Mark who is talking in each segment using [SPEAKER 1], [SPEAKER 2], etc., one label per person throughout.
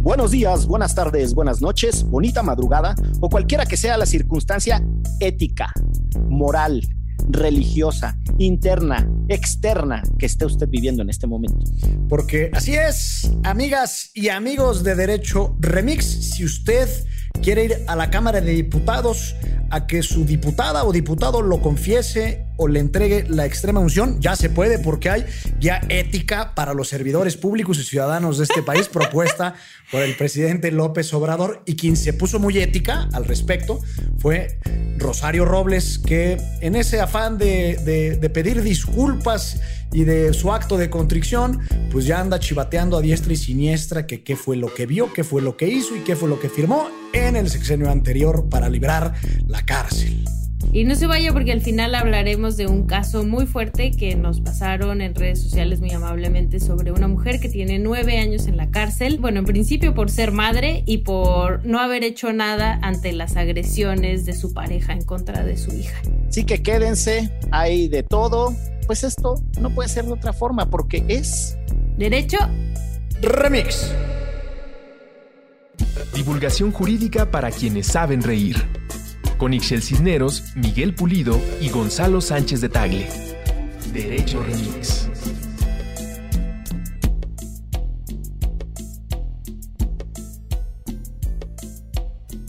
[SPEAKER 1] Buenos días, buenas tardes, buenas noches, bonita madrugada o cualquiera que sea la circunstancia ética, moral, religiosa, interna, externa que esté usted viviendo en este momento.
[SPEAKER 2] Porque así es, amigas y amigos de Derecho Remix, si usted quiere ir a la Cámara de Diputados a que su diputada o diputado lo confiese o le entregue la extrema unción, ya se puede porque hay ya ética para los servidores públicos y ciudadanos de este país propuesta por el presidente López Obrador y quien se puso muy ética al respecto fue Rosario Robles, que en ese afán de, de pedir disculpas y de su acto de contrición, pues ya anda chivateando a diestra y siniestra que qué fue lo que vio, qué fue lo que hizo y qué fue lo que firmó en el sexenio anterior para librar la cárcel.
[SPEAKER 3] Y no se vaya porque al final hablaremos de un caso muy fuerte que nos pasaron en redes sociales muy amablemente sobre una mujer que tiene nueve años en la cárcel. Bueno, en principio por ser madre y por no haber hecho nada ante las agresiones de su pareja en contra de su hija.
[SPEAKER 1] Sí que quédense, hay de todo. Pues esto no puede ser de otra forma porque es...
[SPEAKER 3] Derecho.
[SPEAKER 2] Remix.
[SPEAKER 4] Divulgación jurídica para quienes saben reír con Ixel Cisneros, Miguel Pulido y Gonzalo Sánchez de Tagle. Derecho Remix.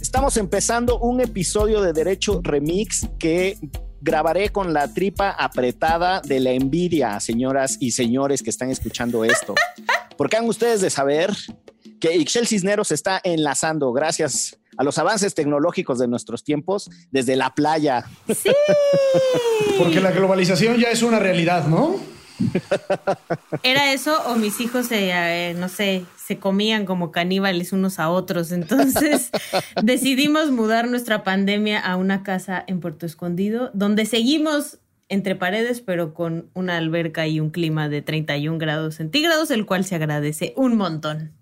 [SPEAKER 1] Estamos empezando un episodio de Derecho Remix que grabaré con la tripa apretada de la envidia, señoras y señores que están escuchando esto. Porque han ustedes de saber que Ixel Cisneros está enlazando gracias a los avances tecnológicos de nuestros tiempos desde la playa.
[SPEAKER 3] Sí.
[SPEAKER 2] Porque la globalización ya es una realidad, ¿no?
[SPEAKER 3] Era eso o mis hijos se, eh, no sé, se comían como caníbales unos a otros. Entonces decidimos mudar nuestra pandemia a una casa en Puerto Escondido, donde seguimos entre paredes, pero con una alberca y un clima de 31 grados centígrados, el cual se agradece un montón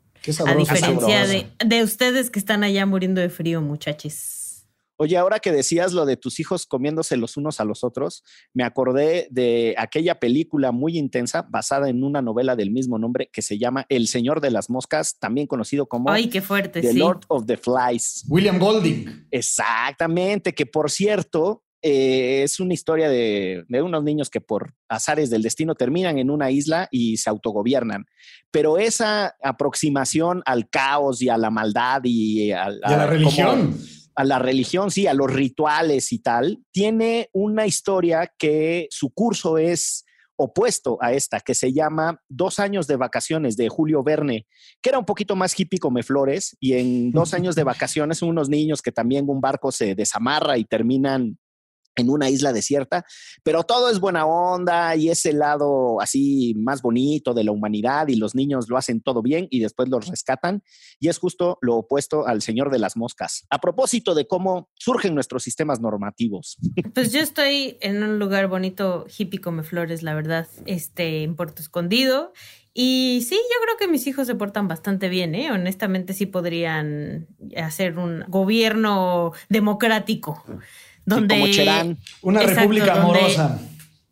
[SPEAKER 3] a diferencia de, ustedes que están allá muriendo de frío, muchachos.
[SPEAKER 1] Oye, ahora que decías lo de tus hijos comiéndose los unos a los otros, me acordé de aquella película muy intensa basada en una novela del mismo nombre que se llama El Señor de las Moscas, también conocido como
[SPEAKER 3] Ay, qué fuerte,
[SPEAKER 1] The Lord of the Flies.
[SPEAKER 2] William Golding.
[SPEAKER 1] Exactamente, que por cierto, eh, es una historia de, unos niños que por azares del destino terminan en una isla y se autogobiernan. Pero esa aproximación al caos y a la maldad y,
[SPEAKER 2] a, la religión.
[SPEAKER 1] a la religión, sí, a los rituales y tal, tiene una historia que su curso es opuesto a esta, que se llama Dos años de vacaciones de Julio Verne, que era un poquito más hippie come flores, y en dos años de vacaciones unos niños que también un barco se desamarra y terminan en una isla desierta, pero todo es buena onda y ese lado así más bonito de la humanidad y los niños lo hacen todo bien y después los rescatan y es justo lo opuesto al Señor de las Moscas. A propósito de cómo surgen nuestros sistemas normativos.
[SPEAKER 3] Pues yo estoy en un lugar bonito, hippie come flores, la verdad, este, en Puerto Escondido y sí, yo creo que mis hijos se portan bastante bien, ¿eh? Honestamente sí podrían hacer un gobierno democrático donde...
[SPEAKER 2] Una república amorosa.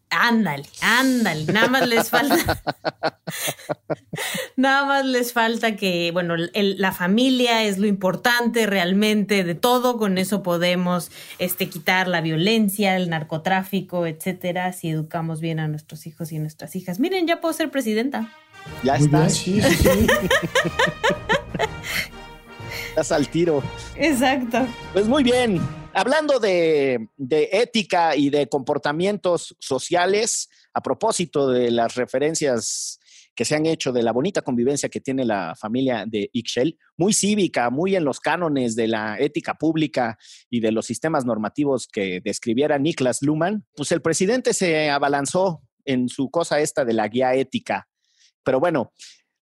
[SPEAKER 3] Ándale, ándale, nada más les falta. nada más les falta que, bueno, la familia es lo importante realmente de todo. Con eso podemos este, quitar la violencia, el narcotráfico, etcétera, si educamos bien a nuestros hijos y nuestras hijas. Miren, ya puedo ser presidenta.
[SPEAKER 1] Ya está. sí, sí, sí. Estás al tiro.
[SPEAKER 3] Exacto.
[SPEAKER 1] Pues muy bien. Hablando de, ética y de comportamientos sociales, a propósito de las referencias que se han hecho de la bonita convivencia que tiene la familia de Ixchel, muy cívica, muy en los cánones de la ética pública y de los sistemas normativos que describiera Niklas Luhmann, pues el presidente se abalanzó en su cosa esta de la guía ética. Pero bueno,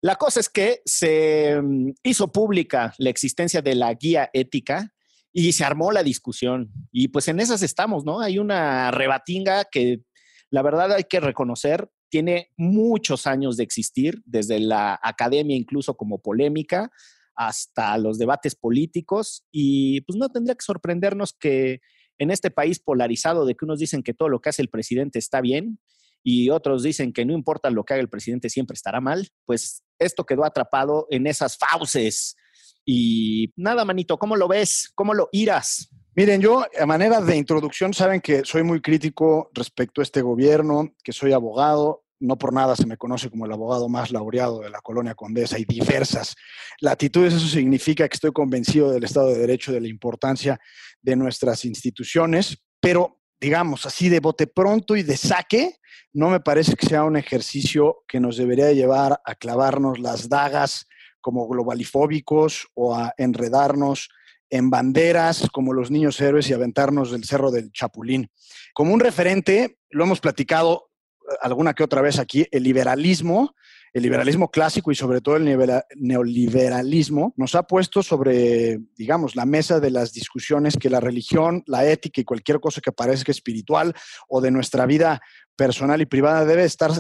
[SPEAKER 1] la cosa es que se mm, hizo pública la existencia de la guía ética y se armó la discusión. Y pues en esas estamos, ¿no? Hay una rebatinga que la verdad hay que reconocer, tiene muchos años de existir, desde la academia incluso como polémica hasta los debates políticos y pues no tendría que sorprendernos que en este país polarizado de que unos dicen que todo lo que hace el presidente está bien y otros dicen que no importa lo que haga el presidente siempre estará mal, pues esto quedó atrapado en esas fauces Y nada, manito, ¿cómo lo ves? ¿Cómo lo irás?
[SPEAKER 2] Miren, yo a manera de introducción saben que soy muy crítico respecto a este gobierno, que soy abogado, no por nada se me conoce como el abogado más laureado de la colonia condesa y diversas latitudes. Eso significa que estoy convencido del Estado de Derecho, de la importancia de nuestras instituciones, pero digamos así de bote pronto y de saque, no me parece que sea un ejercicio que nos debería llevar a clavarnos las dagas como globalifóbicos o a enredarnos en banderas como los niños héroes y aventarnos del cerro del Chapulín. Como un referente, lo hemos platicado eh, alguna que otra vez aquí, el liberalismo, el liberalismo clásico y sobre todo el neoliberalismo nos ha puesto sobre, digamos, la mesa de las discusiones que la religión, la ética y cualquier cosa que parezca espiritual o de nuestra vida personal y privada debe estar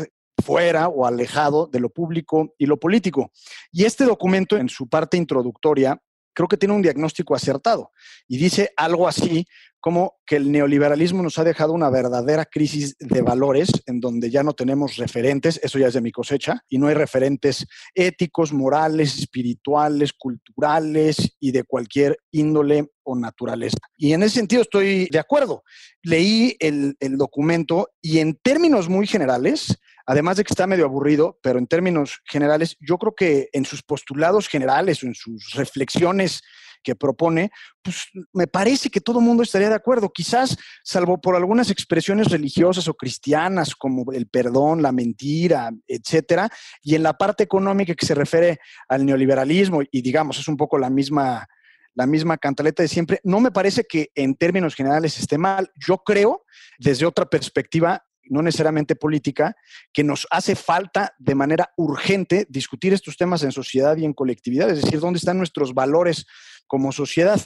[SPEAKER 2] fuera o alejado de lo público y lo político. Y este documento, en su parte introductoria, creo que tiene un diagnóstico acertado y dice algo así como que el neoliberalismo nos ha dejado una verdadera crisis de valores en donde ya no tenemos referentes, eso ya es de mi cosecha, y no hay referentes éticos, morales, espirituales, culturales y de cualquier índole o naturaleza. Y en ese sentido estoy de acuerdo. Leí el, el documento y en términos muy generales, además de que está medio aburrido, pero en términos generales, yo creo que en sus postulados generales o en sus reflexiones que propone, pues me parece que todo el mundo estaría de acuerdo, quizás salvo por algunas expresiones religiosas o cristianas como el perdón, la mentira, etcétera, y en la parte económica que se refiere al neoliberalismo y digamos es un poco la misma la misma cantaleta de siempre. No me parece que en términos generales esté mal. Yo creo, desde otra perspectiva, no necesariamente política, que nos hace falta de manera urgente discutir estos temas en sociedad y en colectividad, es decir, dónde están nuestros valores como sociedad.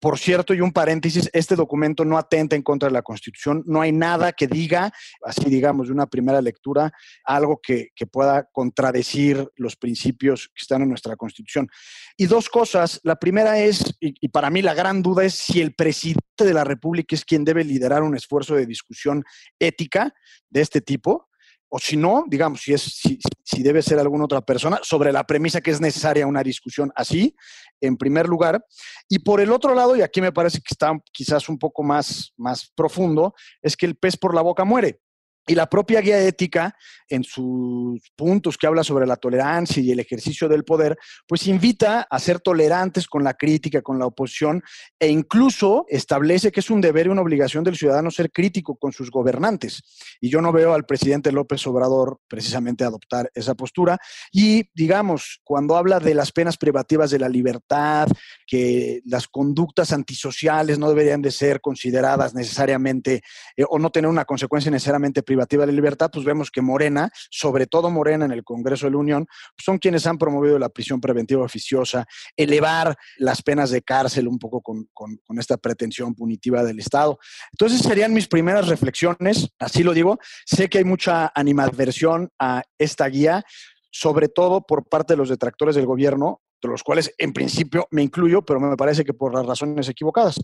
[SPEAKER 2] Por cierto, y un paréntesis, este documento no atenta en contra de la Constitución, no hay nada que diga, así digamos, de una primera lectura, algo que, pueda contradecir los principios que están en nuestra Constitución. Y dos cosas, la primera es, y para mí la gran duda es si el presidente de la República es quien debe liderar un esfuerzo de discusión ética de este tipo, o si no, digamos, si, es, si, debe ser alguna otra persona, sobre la premisa que es necesaria una discusión así, en primer lugar. Y por el otro lado, y aquí me parece que está quizás un poco más, más profundo, es que el pez por la boca muere. Y la propia guía ética, en sus puntos que habla sobre la tolerancia y el ejercicio del poder, pues invita a ser tolerantes con la crítica, con la oposición, e incluso establece que es un deber y una obligación del ciudadano ser crítico con sus gobernantes. Y yo no veo al presidente López Obrador precisamente adoptar esa postura. Y digamos, cuando habla de las penas privativas de la libertad, que las conductas antisociales no deberían de ser consideradas necesariamente eh, o no tener una consecuencia necesariamente privativa, privativa de libertad, pues vemos que Morena, sobre todo Morena en el Congreso de la Unión, son quienes han promovido la prisión preventiva oficiosa, elevar las penas de cárcel un poco con, con esta pretensión punitiva del Estado. Entonces serían mis primeras reflexiones, así lo digo. Sé que hay mucha animadversión a esta guía, sobre todo por parte de los detractores del gobierno, de los cuales en principio me incluyo, pero me parece que por las razones equivocadas.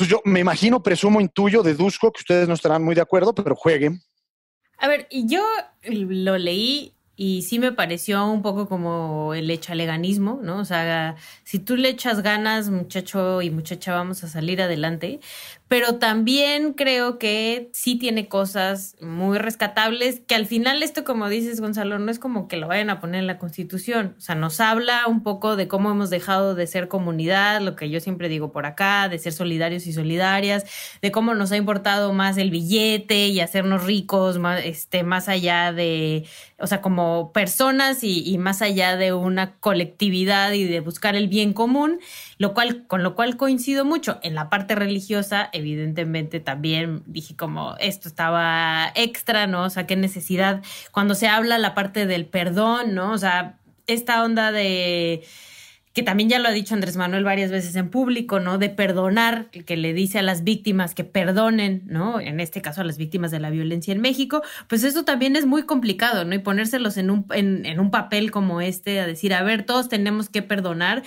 [SPEAKER 2] Entonces yo me imagino, presumo, intuyo, deduzco que ustedes no estarán muy de acuerdo, pero jueguen.
[SPEAKER 3] A ver, yo lo leí y sí me pareció un poco como el echaleganismo, ¿no? O sea, si tú le echas ganas, muchacho y muchacha, vamos a salir adelante pero también creo que sí tiene cosas muy rescatables, que al final esto, como dices, Gonzalo, no es como que lo vayan a poner en la Constitución, o sea, nos habla un poco de cómo hemos dejado de ser comunidad, lo que yo siempre digo por acá, de ser solidarios y solidarias, de cómo nos ha importado más el billete y hacernos ricos, más, este, más allá de, o sea, como personas y, y más allá de una colectividad y de buscar el bien común, lo cual, con lo cual coincido mucho. En la parte religiosa, evidentemente también dije como esto estaba extra, ¿no? O sea, qué necesidad. Cuando se habla la parte del perdón, ¿no? O sea, esta onda de que también ya lo ha dicho Andrés Manuel varias veces en público, ¿no? De perdonar, que le dice a las víctimas que perdonen, ¿no? En este caso a las víctimas de la violencia en México, pues eso también es muy complicado, ¿no? Y ponérselos en un, en, en un papel como este, a decir, a ver, todos tenemos que perdonar,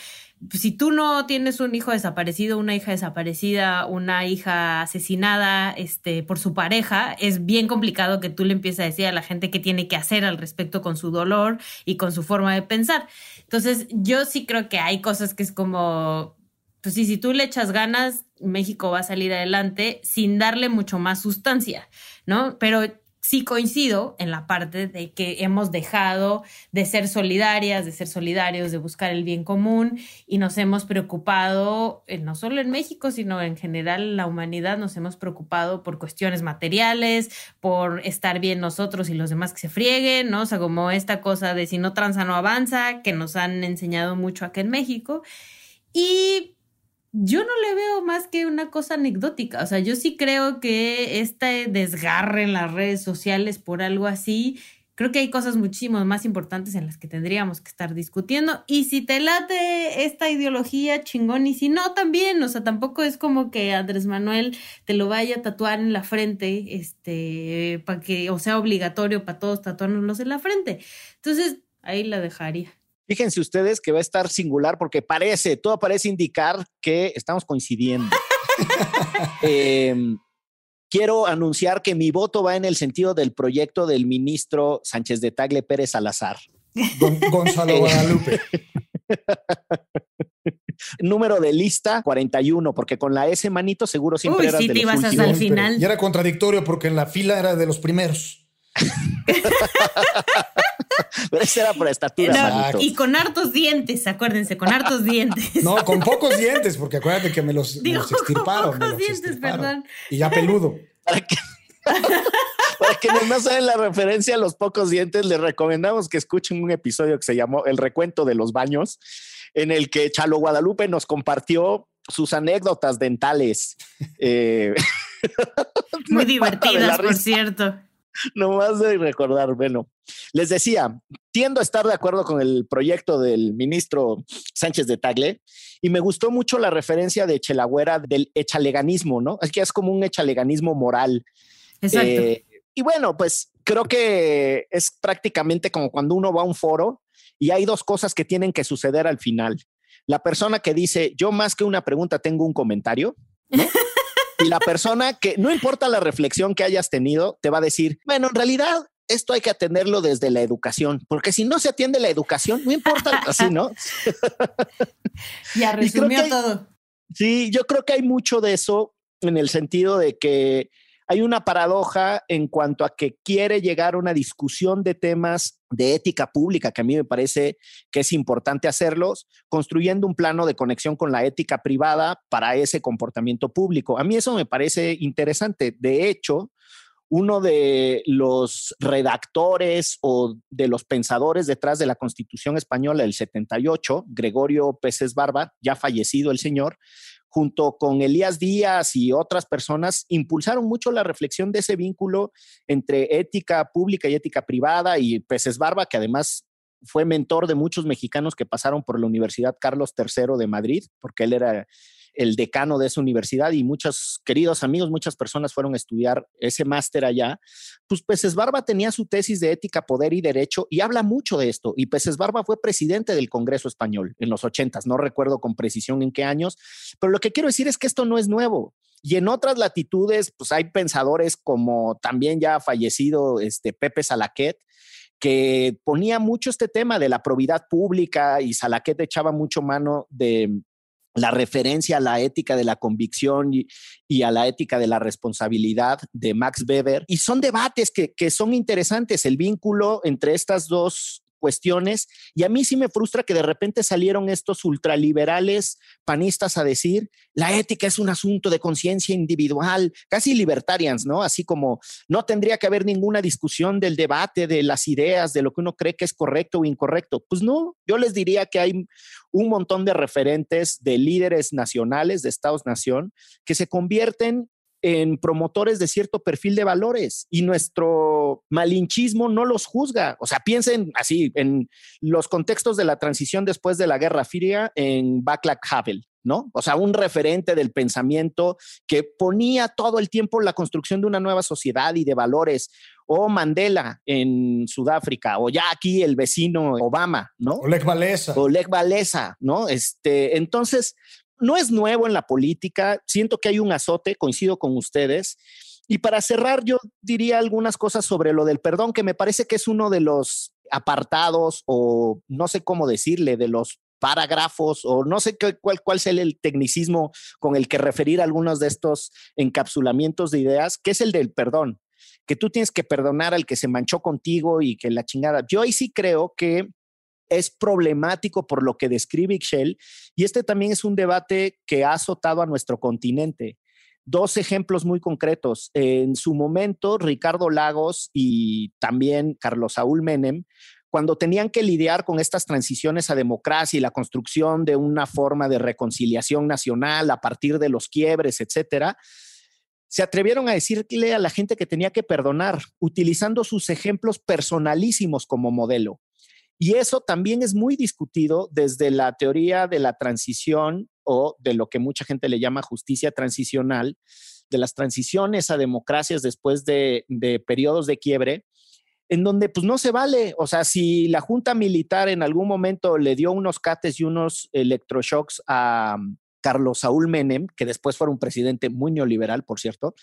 [SPEAKER 3] si tú no tienes un hijo desaparecido, una hija desaparecida, una hija asesinada este, por su pareja, es bien complicado que tú le empieces a decir a la gente qué tiene que hacer al respecto con su dolor y con su forma de pensar. Entonces, yo sí creo que hay cosas que es como, pues si tú le echas ganas, México va a salir adelante sin darle mucho más sustancia, ¿no? Pero sí coincido en la parte de que hemos dejado de ser solidarias, de ser solidarios, de buscar el bien común y nos hemos preocupado, eh, no solo en México, sino en general la humanidad, nos hemos preocupado por cuestiones materiales, por estar bien nosotros y los demás que se frieguen, ¿no? O sea, como esta cosa de si no tranza no avanza, que nos han enseñado mucho acá en México. Y yo no le veo más que una cosa anecdótica. O sea, yo sí creo que este desgarre en las redes sociales por algo así, creo que hay cosas muchísimo más importantes en las que tendríamos que estar discutiendo. Y si te late esta ideología, chingón, y si no, también. O sea, tampoco es como que Andrés Manuel te lo vaya a tatuar en la frente, este, para que, o sea, obligatorio para todos tatuárnoslos en la frente. Entonces, ahí la dejaría.
[SPEAKER 1] Fíjense ustedes que va a estar singular porque parece, todo parece indicar que estamos coincidiendo. Em, quiero anunciar que mi voto va en el sentido del proyecto del ministro Sánchez de Tagle Pérez Salazar.
[SPEAKER 2] Gonzalo Guadalupe.
[SPEAKER 1] Número de lista 41, porque con la S manito seguro siempre
[SPEAKER 3] Uy, sí, te ibas hasta el final.
[SPEAKER 2] Y era contradictorio porque en la fila era de los primeros.
[SPEAKER 1] Pero ese era por estatura.
[SPEAKER 3] y con hartos dientes, acuérdense, con hartos dientes.
[SPEAKER 2] No, con pocos dientes, porque acuérdate que me los, extirparon.
[SPEAKER 3] Con pocos dientes, perdón.
[SPEAKER 2] Y ya peludo.
[SPEAKER 1] Para que, para que no saben la referencia a los pocos dientes, les recomendamos que escuchen un episodio que se llamó El recuento de los baños, en el que Chalo Guadalupe nos compartió sus anécdotas dentales. Eh,
[SPEAKER 3] Muy divertidas, por cierto.
[SPEAKER 1] No más de recordar, bueno, les decía, tiendo a estar de acuerdo con el proyecto del ministro Sánchez de Tagle y me gustó mucho la referencia de Chelagüera del echaleganismo, ¿no? Es que es como un echaleganismo moral.
[SPEAKER 3] Exacto. Eh,
[SPEAKER 1] y bueno, pues creo que es prácticamente como cuando uno va a un foro y hay dos cosas que tienen que suceder al final. La persona que dice, yo más que una pregunta tengo un comentario, ¿no? Y la persona que, no importa la reflexión que hayas tenido, te va a decir, bueno, en realidad esto hay que atenderlo desde la educación, porque si no se atiende la educación, no importa, así, ¿no?
[SPEAKER 3] Ya resumió todo.
[SPEAKER 1] Sí, yo creo que hay mucho de eso en el sentido de que hay una paradoja en cuanto a que quiere llegar a una discusión de temas de ética pública, que a mí me parece que es importante hacerlos, construyendo un plano de conexión con la ética privada para ese comportamiento público. A mí eso me parece interesante. De hecho, uno de los redactores o de los pensadores detrás de la Constitución española del 78, Gregorio Peces Barba, ya fallecido el señor, junto con Elías Díaz y otras personas, impulsaron mucho la reflexión de ese vínculo entre ética pública y ética privada. Y Peces Barba, que además fue mentor de muchos mexicanos que pasaron por la Universidad Carlos III de Madrid, porque él era el decano de esa universidad y muchos queridos amigos, muchas personas fueron a estudiar ese máster allá, pues Peces Barba tenía su tesis de ética, poder y derecho y habla mucho de esto. Y Peces Barba fue presidente del Congreso Español en los ochentas, no recuerdo con precisión en qué años, pero lo que quiero decir es que esto no es nuevo. Y en otras latitudes, pues hay pensadores como también ya fallecido este Pepe Salaquet, que ponía mucho este tema de la probidad pública y Salaquet echaba mucho mano de, la referencia a la ética de la convicción y, a la ética de la responsabilidad de Max Weber. Y son debates que, son interesantes, el vínculo entre estas dos cuestiones. Y a mí sí me frustra que de repente salieron estos ultraliberales panistas a decir, la ética es un asunto de conciencia individual, casi libertarians, ¿no? Así como no tendría que haber ninguna discusión del debate, de las ideas, de lo que uno cree que es correcto o incorrecto. Pues no, yo les diría que hay un montón de referentes de líderes nacionales, de Estados-nación, que se convierten en promotores de cierto perfil de valores y nuestro malinchismo no los juzga. O sea, piensen así en los contextos de la transición después de la Guerra Fría en Václav Havel. ¿no? O sea, un referente del pensamiento que ponía todo el tiempo la construcción de una nueva sociedad y de valores. o Mandela en Sudáfrica, o ya aquí el vecino Obama, ¿no?
[SPEAKER 2] Oleg Valesa.
[SPEAKER 1] Oleg Valesa, ¿no? Este, entonces, no es nuevo en la política, siento que hay un azote, coincido con ustedes. Y para cerrar, yo diría algunas cosas sobre lo del perdón, que me parece que es uno de los apartados o no sé cómo decirle, de los parágrafos o no sé qué, cuál, cuál es el tecnicismo con el que referir algunos de estos encapsulamientos de ideas, que es el del perdón, que tú tienes que perdonar al que se manchó contigo y que la chingada. Yo ahí sí creo que es problemático por lo que describe Ixchel y este también es un debate que ha azotado a nuestro continente. Dos ejemplos muy concretos. En su momento, Ricardo Lagos y también Carlos Saúl Menem, cuando tenían que lidiar con estas transiciones a democracia y la construcción de una forma de reconciliación nacional a partir de los quiebres, etcétera, se atrevieron a decirle a la gente que tenía que perdonar, utilizando sus ejemplos personalísimos como modelo. Y eso también es muy discutido desde la teoría de la transición o de lo que mucha gente le llama justicia transicional, de las transiciones a democracias después de, periodos de quiebre, en donde pues no se vale. O sea, si la Junta Militar en algún momento le dio unos cates y unos electroshocks a mm, Carlos Saúl Menem, que después fue un presidente muy neoliberal, por cierto,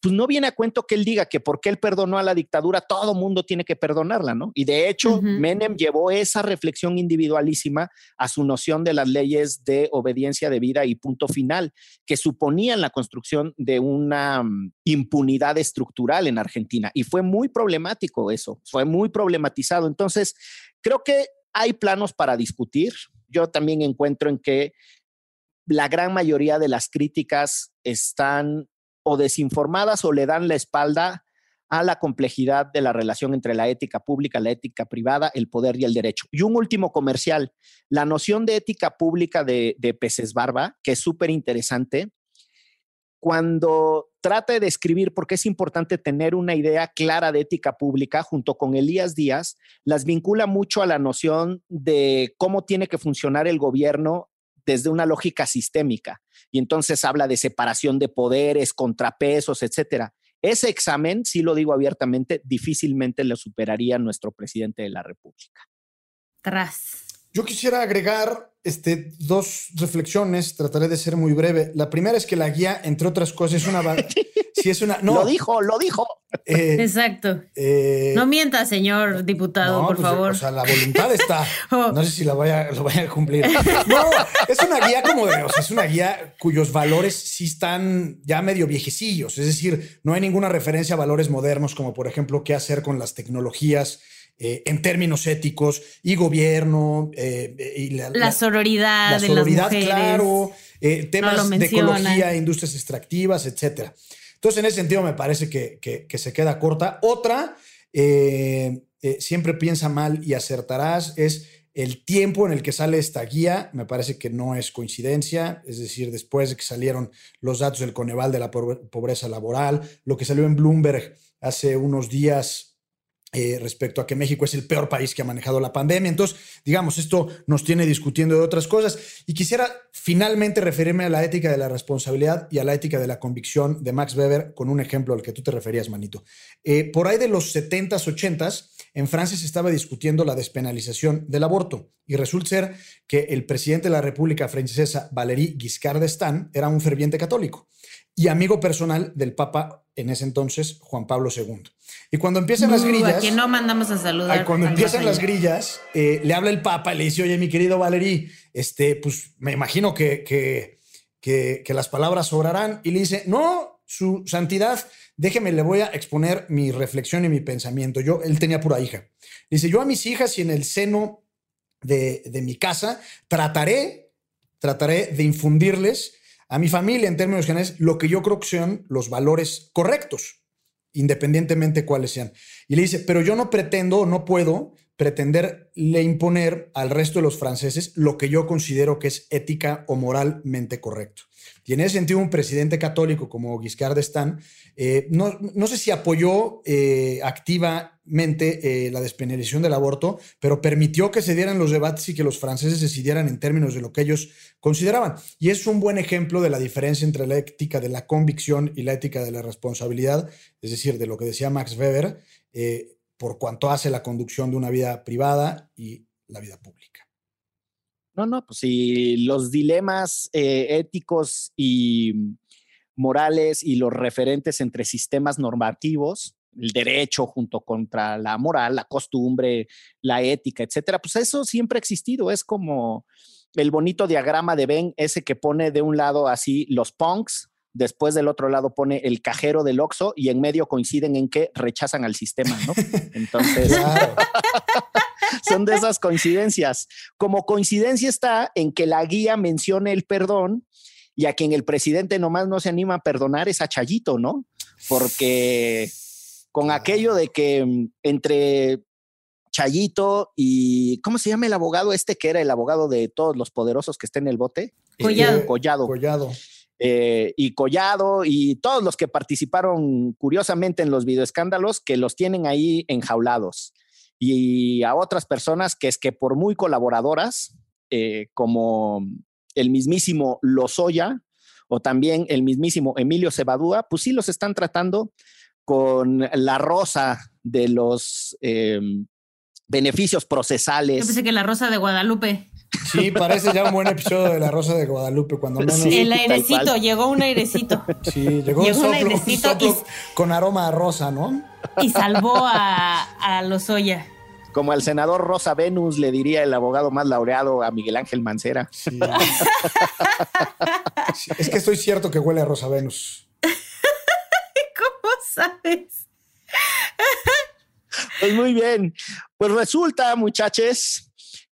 [SPEAKER 1] pues no viene a cuento que él diga que porque él perdonó a la dictadura, todo mundo tiene que perdonarla, ¿no? Y de hecho, Menem llevó esa reflexión individualísima a su noción de las leyes de obediencia de vida y punto final, que suponían la construcción de una mm, impunidad estructural en Argentina. Y fue muy problemático eso, fue muy problematizado. Entonces, creo que hay planos para discutir. Yo también encuentro en que la gran mayoría de las críticas están desinformadas o le dan la espalda a la complejidad de la relación entre la ética pública, la ética privada, el poder y el derecho. Y un último comercial, la noción de ética pública de, Peces Barba, que es súper interesante, cuando trata de describir por qué es importante tener una idea clara de ética pública, junto con Elías Díaz, las vincula mucho a la noción de cómo tiene que funcionar el gobierno desde una lógica sistémica. Y entonces habla de separación de poderes, contrapesos, etcétera. Ese examen, sí lo digo abiertamente, difícilmente lo superaría nuestro presidente de la República.
[SPEAKER 3] Tras.
[SPEAKER 2] Yo quisiera agregar este, dos reflexiones, trataré de ser muy breve. La primera es que la guía, entre otras cosas, es una... si es una no,
[SPEAKER 1] lo dijo, lo dijo.
[SPEAKER 3] Eh, Exacto. Eh, no mienta, señor diputado, por pues, favor.
[SPEAKER 2] O sea, la voluntad está. Oh. No sé si la vaya, lo vaya a cumplir. No, es una guía como de... O sea, es una guía cuyos valores sí están ya medio viejecillos. Es decir, no hay ninguna referencia a valores modernos como, por ejemplo, qué hacer con las tecnologías eh, en términos éticos y gobierno
[SPEAKER 3] eh, y la, sororidad, la sororidad, de las
[SPEAKER 2] claro, eh, temas de ecología, industrias extractivas, etcétera. Entonces, en ese sentido, me parece que, que, se queda corta. Otra, siempre piensa mal y acertarás, es el tiempo en el que sale esta guía. Me parece que no es coincidencia, es decir, después de que salieron los datos del Coneval de la pobreza laboral, lo que salió en Bloomberg hace unos días eh, respecto a que México es el peor país que ha manejado la pandemia. Entonces, digamos, esto nos tiene discutiendo de otras cosas. Y quisiera finalmente referirme a la ética de la responsabilidad y a la ética de la convicción de Max Weber con un ejemplo al que tú te referías, Manito. Eh, por ahí de los 70s, 80s, en Francia se estaba discutiendo la despenalización del aborto. Y resulta ser que el presidente de la República Francesa, Valéry Giscard d'Estaing, era un ferviente católico y amigo personal del Papa en ese entonces, Juan Pablo II. Y cuando empiezan las grillas.
[SPEAKER 3] A no mandamos a saludar.
[SPEAKER 2] Cuando empiezan las grillas, eh, le habla el Papa y le dice: Oye, mi querido Valerí, este, pues me imagino que, que, que, las palabras sobrarán. Y le dice: No, su santidad, déjeme, le voy a exponer mi reflexión y mi pensamiento. Yo, él tenía pura hija. Dice: Yo a mis hijas y en el seno de, de mi casa trataré, trataré de infundirles a mi familia en términos generales lo que yo creo que sean los valores correctos, independientemente cuáles sean. Y le dice, pero yo no pretendo, no puedo pretenderle imponer al resto de los franceses lo que yo considero que es ética o moralmente correcto. Y en ese sentido, un presidente católico como Giscard d'Estaing, eh, no, no, sé si apoyó eh, activamente eh, la despenalización del aborto, pero permitió que se dieran los debates y que los franceses decidieran en términos de lo que ellos consideraban. Y es un buen ejemplo de la diferencia entre la ética de la convicción y la ética de la responsabilidad, es decir, de lo que decía Max Weber, por cuanto hace la conducción de una vida privada y la vida pública.
[SPEAKER 1] No, no, pues si los dilemas eh, éticos y morales y los referentes entre sistemas normativos, el derecho junto contra la moral, la costumbre, la ética, etcétera, pues eso siempre ha existido. Es como el bonito diagrama de Ben, ese que pone de un lado así los punks, después del otro lado pone el cajero del Oxxo y en medio coinciden en que rechazan al sistema, ¿no? Entonces, son de esas coincidencias. Como coincidencia está en que la guía mencione el perdón y a quien el presidente nomás no se anima a perdonar es a Chayito, ¿no? Porque con aquello de que mm, entre Chayito y, ¿cómo se llama el abogado este que era el abogado de todos los poderosos que está en el bote?
[SPEAKER 3] Collado.
[SPEAKER 1] Collado.
[SPEAKER 2] Collado.
[SPEAKER 1] Eh, y Collado y todos los que participaron curiosamente en los videoescándalos que los tienen ahí enjaulados. Y a otras personas que es que por muy colaboradoras, eh, como el mismísimo Lozoya o también el mismísimo Emilio Cebadúa, pues sí los están tratando con la rosa de los em, beneficios procesales.
[SPEAKER 3] Yo pensé que la rosa de Guadalupe.
[SPEAKER 2] Sí, parece ya un buen episodio de La Rosa de Guadalupe, cuando menos.
[SPEAKER 3] el airecito, llegó un airecito.
[SPEAKER 2] Sí, llegó, un soplo, con aroma a rosa, ¿no?
[SPEAKER 3] Y salvó a, a Lozoya.
[SPEAKER 1] Como al senador Rosa Venus le diría el abogado más laureado a Miguel Ángel Mancera. Sí.
[SPEAKER 2] es que estoy cierto que huele a Rosa Venus.
[SPEAKER 3] ¿Cómo sabes?
[SPEAKER 1] Pues muy bien. Pues resulta, muchachos,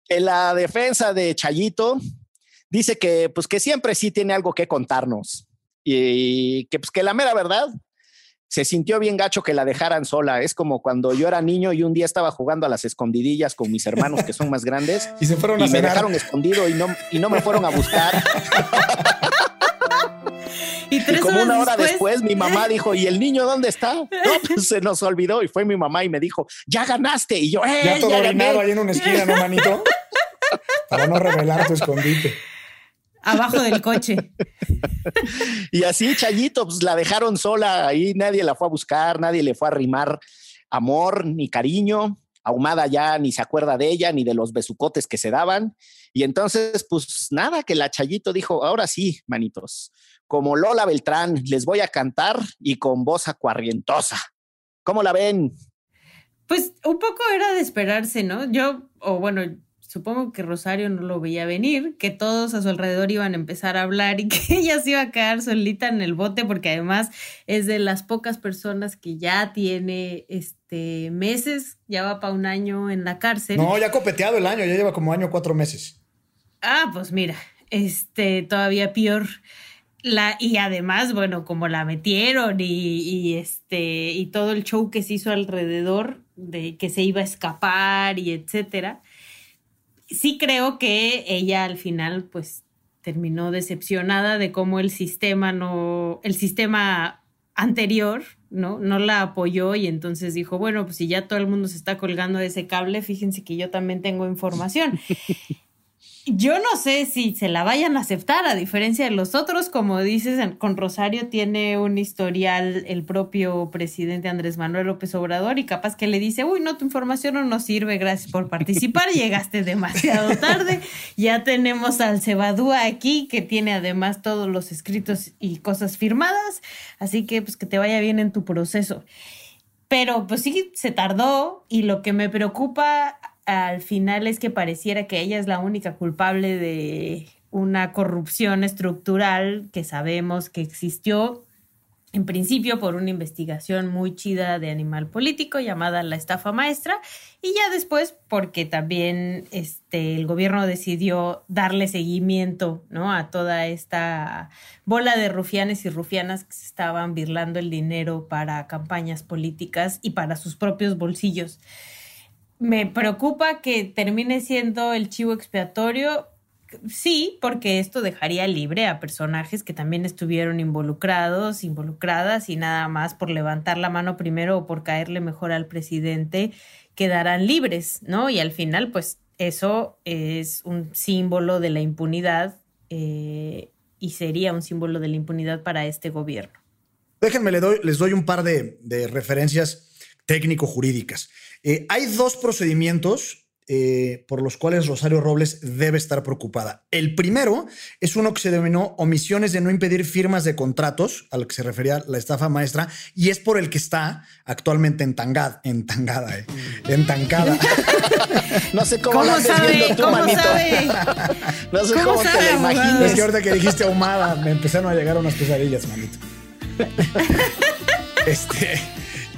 [SPEAKER 1] en la defensa de Chayito dice que pues que siempre sí tiene algo que contarnos y que pues que la mera verdad se sintió bien gacho que la dejaran sola. Es como cuando yo era niño y un día estaba jugando a las escondidillas con mis hermanos que son más grandes
[SPEAKER 2] y se fueron
[SPEAKER 1] y me dejaron escondido y no, y no me fueron a buscar. Y, como una hora después, mi mamá dijo, ¿y el niño dónde está? No, pues se nos olvidó y fue mi mamá y me dijo, ya ganaste. Y yo, ¡eh!
[SPEAKER 2] Ya todo orinado ahí en una esquina, ¿no, manito? Para no revelar tu escondite.
[SPEAKER 3] Abajo del coche.
[SPEAKER 1] y así, Chayito, pues la dejaron sola ahí, nadie la fue a buscar, nadie le fue a arrimar amor ni cariño. Ahumada ya ni se acuerda de ella ni de los besucotes que se daban. Y entonces, pues nada, que la Chayito dijo, ahora sí, manitos, como Lola Beltrán, les voy a cantar y con voz acuarrientosa. ¿Cómo la ven?
[SPEAKER 3] Pues un poco era de esperarse, ¿no? Yo, o bueno, supongo que Rosario no lo veía venir, que todos a su alrededor iban a empezar a hablar y que ella se iba a quedar solita en el bote, porque además es de las pocas personas que ya tiene este meses, ya va para un año en la cárcel.
[SPEAKER 2] No, ya ha copeteado el año, ya lleva como año cuatro meses.
[SPEAKER 3] Ah, pues mira, este, todavía peor. La, y además, bueno, como la metieron y, y, este, y todo el show que se hizo alrededor de que se iba a escapar y etcétera, sí creo que ella al final, pues, terminó decepcionada de cómo el sistema no, el sistema anterior, ¿no? No la apoyó y entonces dijo, bueno, pues si ya todo el mundo se está colgando de ese cable, fíjense que yo también tengo información. Yo no sé si se la vayan a aceptar, a diferencia de los otros, como dices, con Rosario tiene un historial el propio presidente Andrés Manuel López Obrador y capaz que le dice, uy, no, tu información no nos sirve, gracias por participar, llegaste demasiado tarde, ya tenemos al Cebadúa aquí, que tiene además todos los escritos y cosas firmadas, así que pues que te vaya bien en tu proceso. Pero pues sí, se tardó y lo que me preocupa al final es que pareciera que ella es la única culpable de una corrupción estructural que sabemos que existió en principio por una investigación muy chida de animal político llamada la estafa maestra y ya después porque también este el gobierno decidió darle seguimiento ¿no? a toda esta bola de rufianes y rufianas que se estaban birlando el dinero para campañas políticas y para sus propios bolsillos. Me preocupa que termine siendo el chivo expiatorio. Sí, porque esto dejaría libre a personajes que también estuvieron involucrados, involucradas y nada más por levantar la mano primero o por caerle mejor al presidente quedarán libres, ¿no? Y al final, pues eso es un símbolo de la impunidad eh, y sería un símbolo de la impunidad para este gobierno.
[SPEAKER 2] Déjenme, les doy, les doy un par de, referencias técnico-jurídicas. Eh, hay dos procedimientos eh, por los cuales Rosario Robles debe estar preocupada. El primero es uno que se denominó omisiones de no impedir firmas de contratos, a lo que se refería la estafa maestra, y es por el que está actualmente entangada, entangada, eh, entancada.
[SPEAKER 1] no sé cómo, lo
[SPEAKER 3] sabe,
[SPEAKER 1] tú, manito. no sé cómo, te la imaginas.
[SPEAKER 2] Es que ahorita que dijiste ahumada, me empezaron a llegar unas pesadillas, manito. este,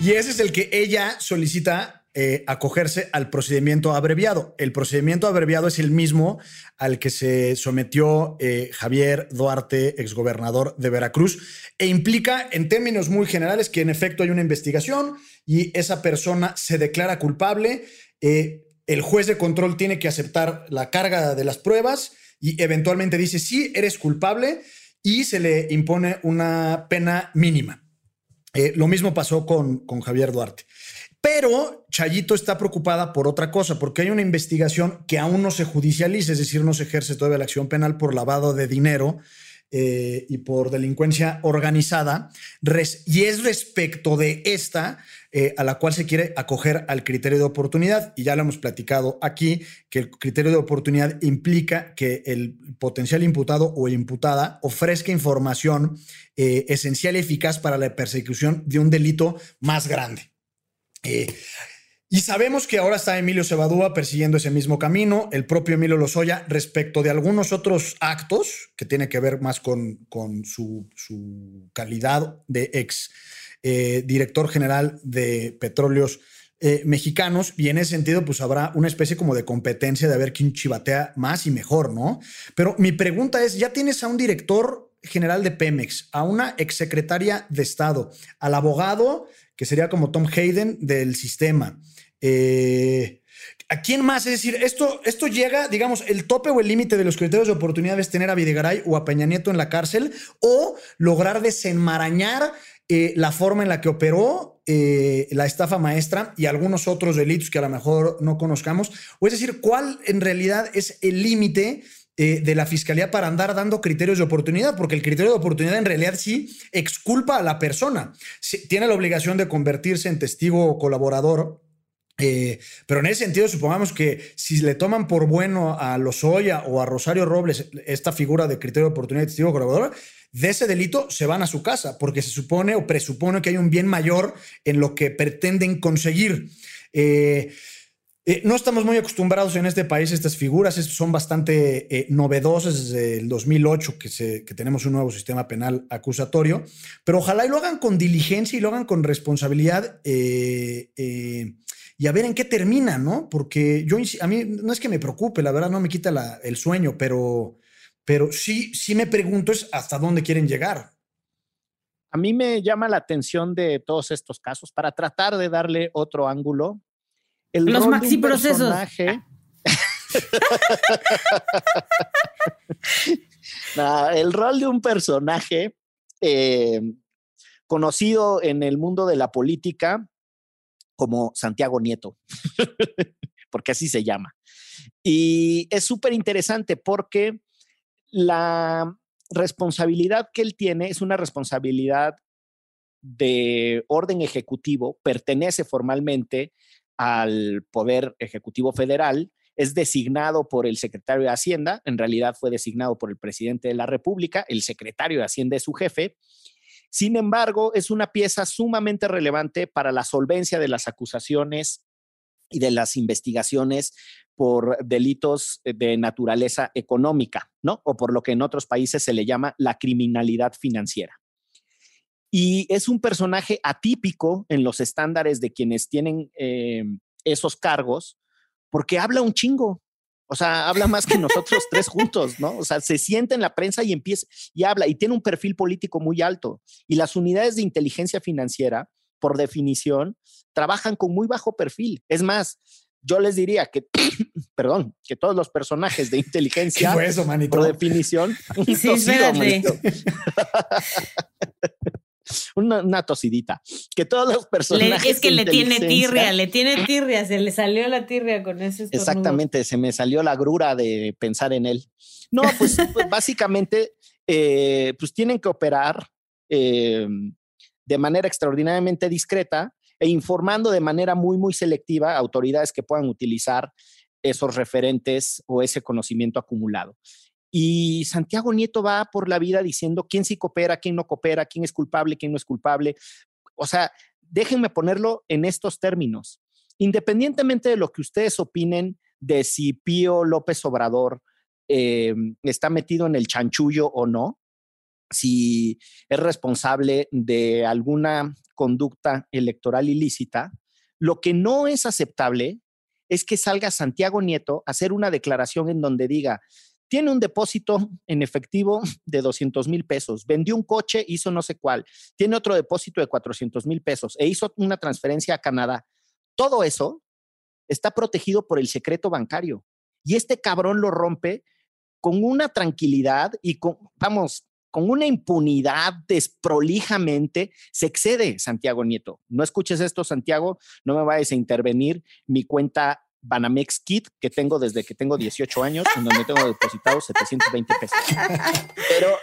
[SPEAKER 2] y ese es el que ella solicita eh, acogerse al procedimiento abreviado. El procedimiento abreviado es el mismo al que se sometió eh, Javier Duarte, exgobernador de Veracruz, e implica en términos muy generales que en efecto hay una investigación y esa persona se declara culpable. Eh, el juez de control tiene que aceptar la carga de las pruebas y eventualmente dice, sí, eres culpable y se le impone una pena mínima. Lo mismo pasó con, con Javier Duarte. Pero Chayito está preocupada por otra cosa, porque hay una investigación que aún no se judicializa, es decir, no se ejerce todavía la acción penal por lavado de dinero eh, y por delincuencia organizada, y es respecto de esta eh, a la cual se quiere acoger al criterio de oportunidad. Y ya lo hemos platicado aquí, que el criterio de oportunidad implica que el potencial imputado o imputada ofrezca información eh, esencial y eficaz para la persecución de un delito más grande. Y sabemos que ahora está Emilio Cebadúa persiguiendo ese mismo camino, el propio Emilio Lozoya, respecto de algunos otros actos que tiene que ver más con, con su, calidad de ex eh, director general de petróleos eh, mexicanos. Y en ese sentido, pues habrá una especie como de competencia de ver quién chivatea más y mejor, ¿no? Pero mi pregunta es, ¿ya tienes a un director general de Pemex, a una exsecretaria de Estado, al abogado que sería como Tom Hayden del sistema. Eh, ¿A quién más? Es decir, esto, esto llega, digamos, el tope o el límite de los criterios de oportunidad es tener a Videgaray o a Peña Nieto en la cárcel o lograr desenmarañar eh, la forma en la que operó eh, la estafa maestra y algunos otros delitos que a lo mejor no conozcamos. O es decir, ¿cuál en realidad es el límite de la fiscalía para andar dando criterios de oportunidad, porque el criterio de oportunidad en realidad sí exculpa a la persona. tiene la obligación de convertirse en testigo o colaborador. Eh, pero en ese sentido, supongamos que si le toman por bueno a Lozoya o a Rosario Robles esta figura de criterio de oportunidad de testigo colaborador, de ese delito se van a su casa, porque se supone o presupone que hay un bien mayor en lo que pretenden conseguir. Eh, eh, no estamos muy acostumbrados en este país a estas figuras, son bastante novedosas desde el 2008 que, se, que tenemos un nuevo sistema penal acusatorio, pero ojalá y lo hagan con diligencia y lo hagan con responsabilidad y a ver en qué termina, ¿no? Porque yo, a mí no es que me preocupe, la verdad no me quita el sueño, pero, pero sí, sí me pregunto es hasta dónde quieren llegar.
[SPEAKER 1] A mí me llama la atención de todos estos casos para tratar de darle otro ángulo
[SPEAKER 3] los maxi procesos.
[SPEAKER 1] el rol de un personaje eh, conocido en el mundo de la política como Santiago Nieto, porque así se llama. Y es súper interesante porque la responsabilidad que él tiene es una responsabilidad de orden ejecutivo, pertenece formalmente al Poder Ejecutivo Federal, es designado por el secretario de Hacienda, en realidad fue designado por el presidente de la República, el secretario de Hacienda es su jefe. Sin embargo, es una pieza sumamente relevante para la solvencia de las acusaciones y de las investigaciones por delitos de naturaleza económica, ¿no? O por lo que en otros países se le llama la criminalidad financiera. Y es un personaje atípico en los estándares de quienes tienen eh, esos cargos, porque habla un chingo. O sea, habla más que nosotros tres juntos, ¿no? O sea, se sienta en la prensa y empieza y habla y tiene un perfil político muy alto. Y las unidades de inteligencia financiera, por definición, trabajan con muy bajo perfil. Es más, yo les diría que, perdón, que todos los personajes de inteligencia,
[SPEAKER 2] eso,
[SPEAKER 1] por definición,
[SPEAKER 3] sí,
[SPEAKER 1] una, tosidita. Que todos los personajes.
[SPEAKER 3] es que le tiene tirria, le tiene tirria, se le salió la tirria con ese
[SPEAKER 1] Exactamente, se me salió la grura de pensar en él. No, pues, pues básicamente, eh, pues tienen que operar eh, de manera extraordinariamente discreta e informando de manera muy, muy selectiva a autoridades que puedan utilizar esos referentes o ese conocimiento acumulado. Y Santiago Nieto va por la vida diciendo quién sí coopera, quién no coopera, quién es culpable, quién no es culpable. O sea, déjenme ponerlo en estos términos. Independientemente de lo que ustedes opinen de si Pío López Obrador eh, está metido en el chanchullo o no, si es responsable de alguna conducta electoral ilícita, lo que no es aceptable es que salga Santiago Nieto a hacer una declaración en donde diga, tiene un depósito en efectivo de 200 mil pesos, vendió un coche, hizo no sé cuál, tiene otro depósito de 400 mil pesos e hizo una transferencia a Canadá. Todo eso está protegido por el secreto bancario. Y este cabrón lo rompe con una tranquilidad y con, vamos, con una impunidad desprolijamente, se excede Santiago Nieto. No escuches esto, Santiago, no me vayas a intervenir. Mi cuenta Banamex Kit que tengo desde que tengo 18 años, en donde tengo depositado 720 pesos. Pero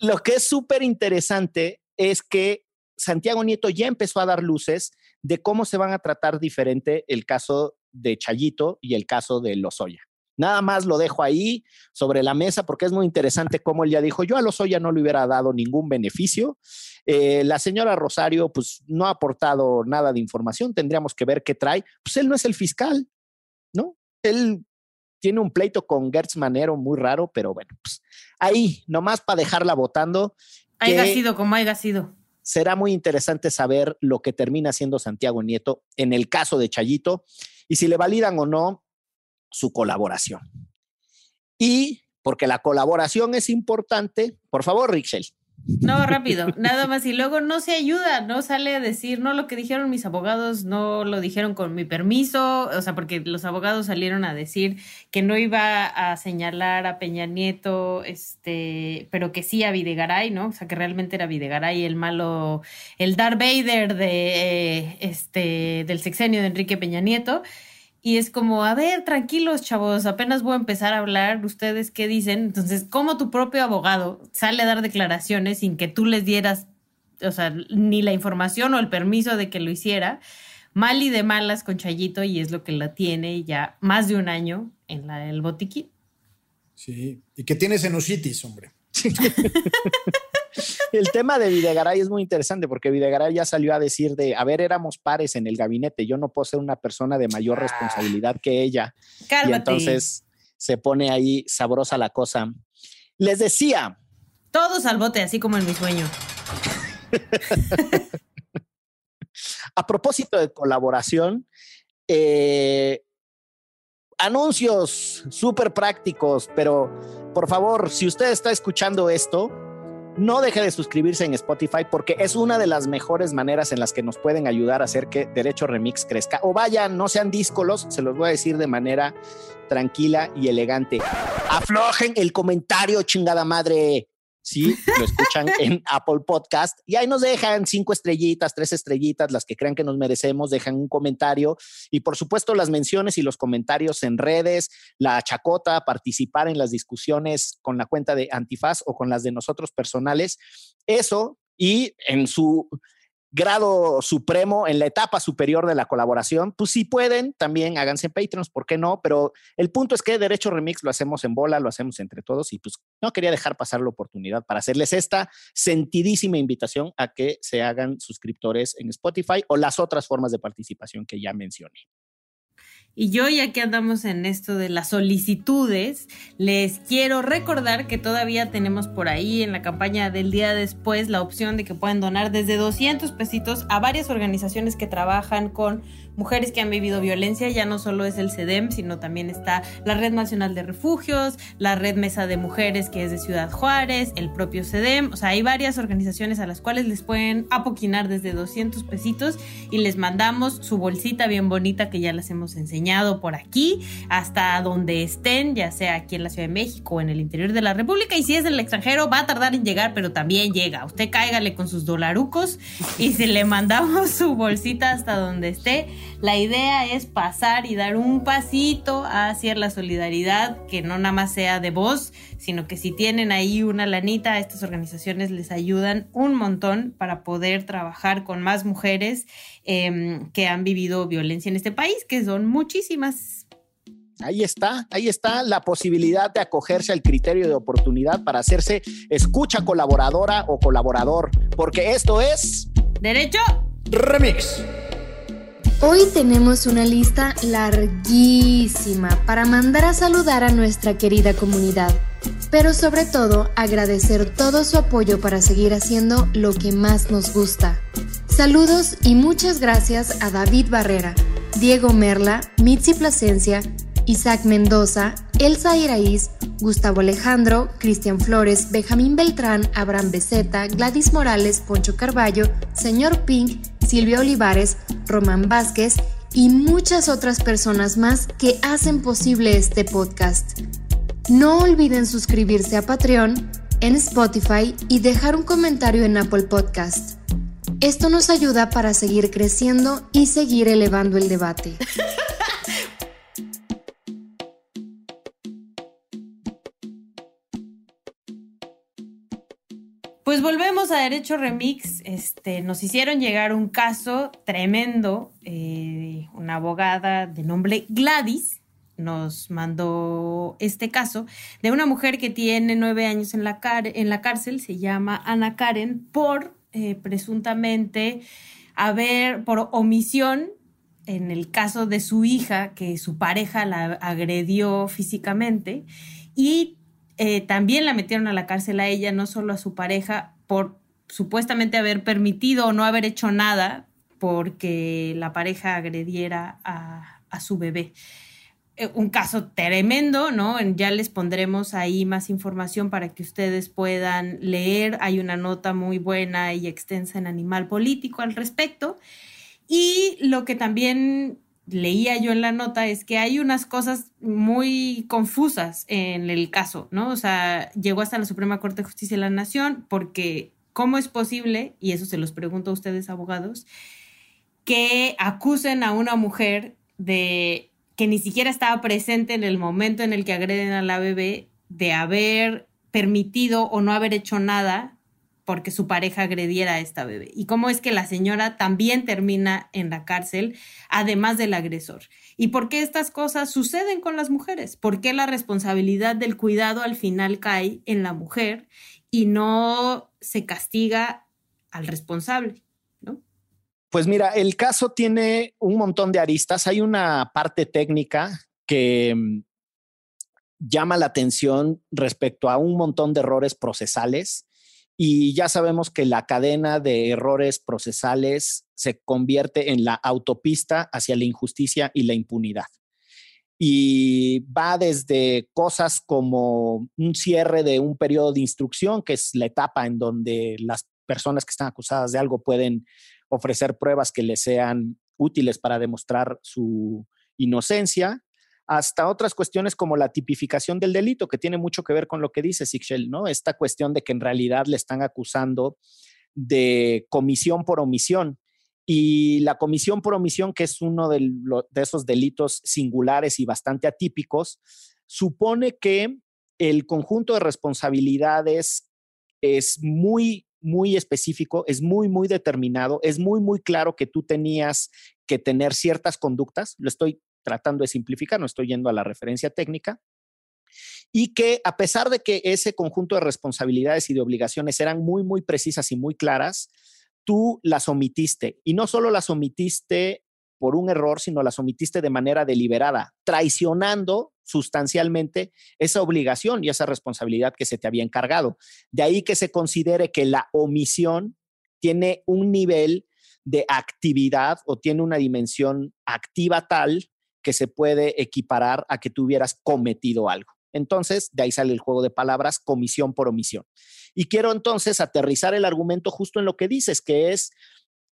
[SPEAKER 1] lo que es súper interesante es que Santiago Nieto ya empezó a dar luces de cómo se van a tratar diferente el caso de Chayito y el caso de Lozoya. Nada más lo dejo ahí sobre la mesa porque es muy interesante cómo él ya dijo, yo a Lozoya no le hubiera dado ningún beneficio. Eh, la señora Rosario pues no ha aportado nada de información, tendríamos que ver qué trae. Pues él no es el fiscal. Él tiene un pleito con Gertz Manero muy raro, pero bueno, pues ahí, nomás para dejarla votando.
[SPEAKER 3] Haya sido como haya sido.
[SPEAKER 1] Será muy interesante saber lo que termina siendo Santiago Nieto en el caso de Chayito y si le validan o no su colaboración. Y porque la colaboración es importante, por favor, Rixel.
[SPEAKER 3] No, rápido, nada más. Y luego no se ayuda, no sale a decir, no, lo que dijeron mis abogados no lo dijeron con mi permiso, o sea, porque los abogados salieron a decir que no iba a señalar a Peña Nieto, este, pero que sí a Videgaray, ¿no? O sea, que realmente era Videgaray el malo, el Darth Vader de, este, del sexenio de Enrique Peña Nieto. Y es como, a ver, tranquilos, chavos, apenas voy a empezar a hablar, ustedes qué dicen. Entonces, ¿cómo tu propio abogado sale a dar declaraciones sin que tú les dieras, o sea, ni la información o el permiso de que lo hiciera? Mal y de malas con Chayito y es lo que la tiene ya más de un año en la, el botiquín.
[SPEAKER 2] Sí, y que tiene sinusitis, hombre.
[SPEAKER 1] el tema de Videgaray es muy interesante porque Videgaray ya salió a decir de, a ver, éramos pares en el gabinete, yo no puedo ser una persona de mayor ah. responsabilidad que ella. Y entonces se pone ahí sabrosa la cosa. Les decía.
[SPEAKER 3] Todos al bote, así como en mi sueño.
[SPEAKER 1] a propósito de colaboración, eh, anuncios súper prácticos, pero por favor, si usted está escuchando esto, no deje de suscribirse en Spotify porque es una de las mejores maneras en las que nos pueden ayudar a hacer que Derecho Remix crezca. O vayan, no sean díscolos, se los voy a decir de manera tranquila y elegante. Aflojen el comentario, chingada madre si lo escuchan en Apple Podcast y ahí nos dejan cinco estrellitas, tres estrellitas, las que crean que nos merecemos, dejan un comentario y por supuesto las menciones y los comentarios en redes, la chacota, participar en las discusiones con la cuenta de Antifaz o con las de nosotros personales. Eso y en su grado supremo, en la etapa superior de la colaboración, pues si pueden, también háganse Patreons, ¿por qué no? Pero el punto es que Derecho Remix lo hacemos en bola, lo hacemos entre todos y pues no quería dejar pasar la oportunidad para hacerles esta sentidísima invitación a que se hagan suscriptores en Spotify o las otras formas de participación que ya mencioné.
[SPEAKER 3] Y yo, ya que andamos en esto de las solicitudes, les quiero recordar que todavía tenemos por ahí en la campaña del día después la opción de que pueden donar desde 200 pesitos a varias organizaciones que trabajan con mujeres que han vivido violencia. Ya no solo es el CEDEM, sino también está la Red Nacional de Refugios, la Red Mesa de Mujeres que es de Ciudad Juárez, el propio CEDEM. O sea, hay varias organizaciones a las cuales les pueden apoquinar desde 200 pesitos y les mandamos su bolsita bien bonita que ya las hemos enseñado por aquí hasta donde estén, ya sea aquí en la Ciudad de México o en el interior de la República. Y si es del extranjero, va a tardar en llegar, pero también llega. Usted cáigale con sus dolarucos y si le mandamos su bolsita hasta donde esté, la idea es pasar y dar un pasito hacia la solidaridad, que no nada más sea de voz, sino que si tienen ahí una lanita, estas organizaciones les ayudan un montón para poder trabajar con más mujeres em, que han vivido violencia en este país, que son muchísimas.
[SPEAKER 1] Ahí está, ahí está la posibilidad de acogerse al criterio de oportunidad para hacerse escucha colaboradora o colaborador, porque esto es...
[SPEAKER 3] Derecho.
[SPEAKER 2] Remix.
[SPEAKER 5] Hoy tenemos una lista larguísima para mandar a saludar a nuestra querida comunidad, pero sobre todo agradecer todo su apoyo para seguir haciendo lo que más nos gusta. Saludos y muchas gracias a David Barrera, Diego Merla, Mitzi Plasencia, Isaac Mendoza, Elsa Iraíz, Gustavo Alejandro, Cristian Flores, Benjamín Beltrán, Abraham Beceta, Gladys Morales, Poncho Carballo, Señor Pink, Silvia Olivares, Román Vázquez y muchas otras personas más que hacen posible este podcast. No olviden suscribirse a Patreon, en Spotify y dejar un comentario en Apple Podcast. Esto nos ayuda para seguir creciendo y seguir elevando el debate.
[SPEAKER 3] Pues volvemos a Derecho Remix. Este, nos hicieron llegar un caso tremendo. Eh, una abogada de nombre Gladys nos mandó este caso de una mujer que tiene nueve años en la, en la cárcel. Se llama Ana Karen por eh, presuntamente haber, por omisión, en el caso de su hija, que su pareja la agredió físicamente y eh, también la metieron a la cárcel a ella, no solo a su pareja, por supuestamente haber permitido o no haber hecho nada porque la pareja agrediera a, a su bebé. Eh, un caso tremendo, ¿no? Ya les pondremos ahí más información para que ustedes puedan leer. Hay una nota muy buena y extensa en Animal Político al respecto. Y lo que también leía yo en la nota es que hay unas cosas muy confusas en el caso, ¿no? O sea, llegó hasta la Suprema Corte de Justicia de la Nación porque ¿cómo es posible, y eso se los pregunto a ustedes abogados, que acusen a una mujer de que ni siquiera estaba presente en el momento en el que agreden a la bebé de haber permitido o no haber hecho nada porque su pareja agrediera a esta bebé. Y cómo es que la señora también termina en la cárcel, además del agresor. ¿Y por qué estas cosas suceden con las mujeres? ¿Por qué la responsabilidad del cuidado al final cae en la mujer y no se castiga al responsable? ¿no?
[SPEAKER 1] Pues mira, el caso tiene un montón de aristas. Hay una parte técnica que mm, llama la atención respecto a un montón de errores procesales y ya sabemos que la cadena de errores procesales se convierte en la autopista hacia la injusticia y la impunidad. Y va desde cosas como un cierre de un periodo de instrucción, que es la etapa en donde las personas que están acusadas de algo pueden ofrecer pruebas que les sean útiles para demostrar su inocencia, hasta otras cuestiones como la tipificación del delito, que tiene mucho que ver con lo que dice Sixel, ¿no? Esta cuestión de que en realidad le están acusando de comisión por omisión. Y la comisión por omisión, que es uno de, de esos delitos singulares y bastante atípicos, supone que el conjunto de responsabilidades es muy, muy específico, es muy, muy determinado, es muy, muy claro que tú tenías que tener ciertas conductas. Lo estoy tratando de simplificar, no estoy yendo a la referencia técnica, y que a pesar de que ese conjunto de responsabilidades y de obligaciones eran muy, muy precisas y muy claras, tú las omitiste. Y no solo las omitiste por un error, sino las omitiste de manera deliberada, traicionando sustancialmente esa obligación y esa responsabilidad que se te había encargado. De ahí que se considere que la omisión tiene un nivel de actividad o tiene una dimensión activa tal que se puede equiparar a que tú hubieras cometido algo. Entonces, de ahí sale el juego de palabras, comisión por omisión. Y quiero entonces aterrizar el argumento justo en lo que dices, que es,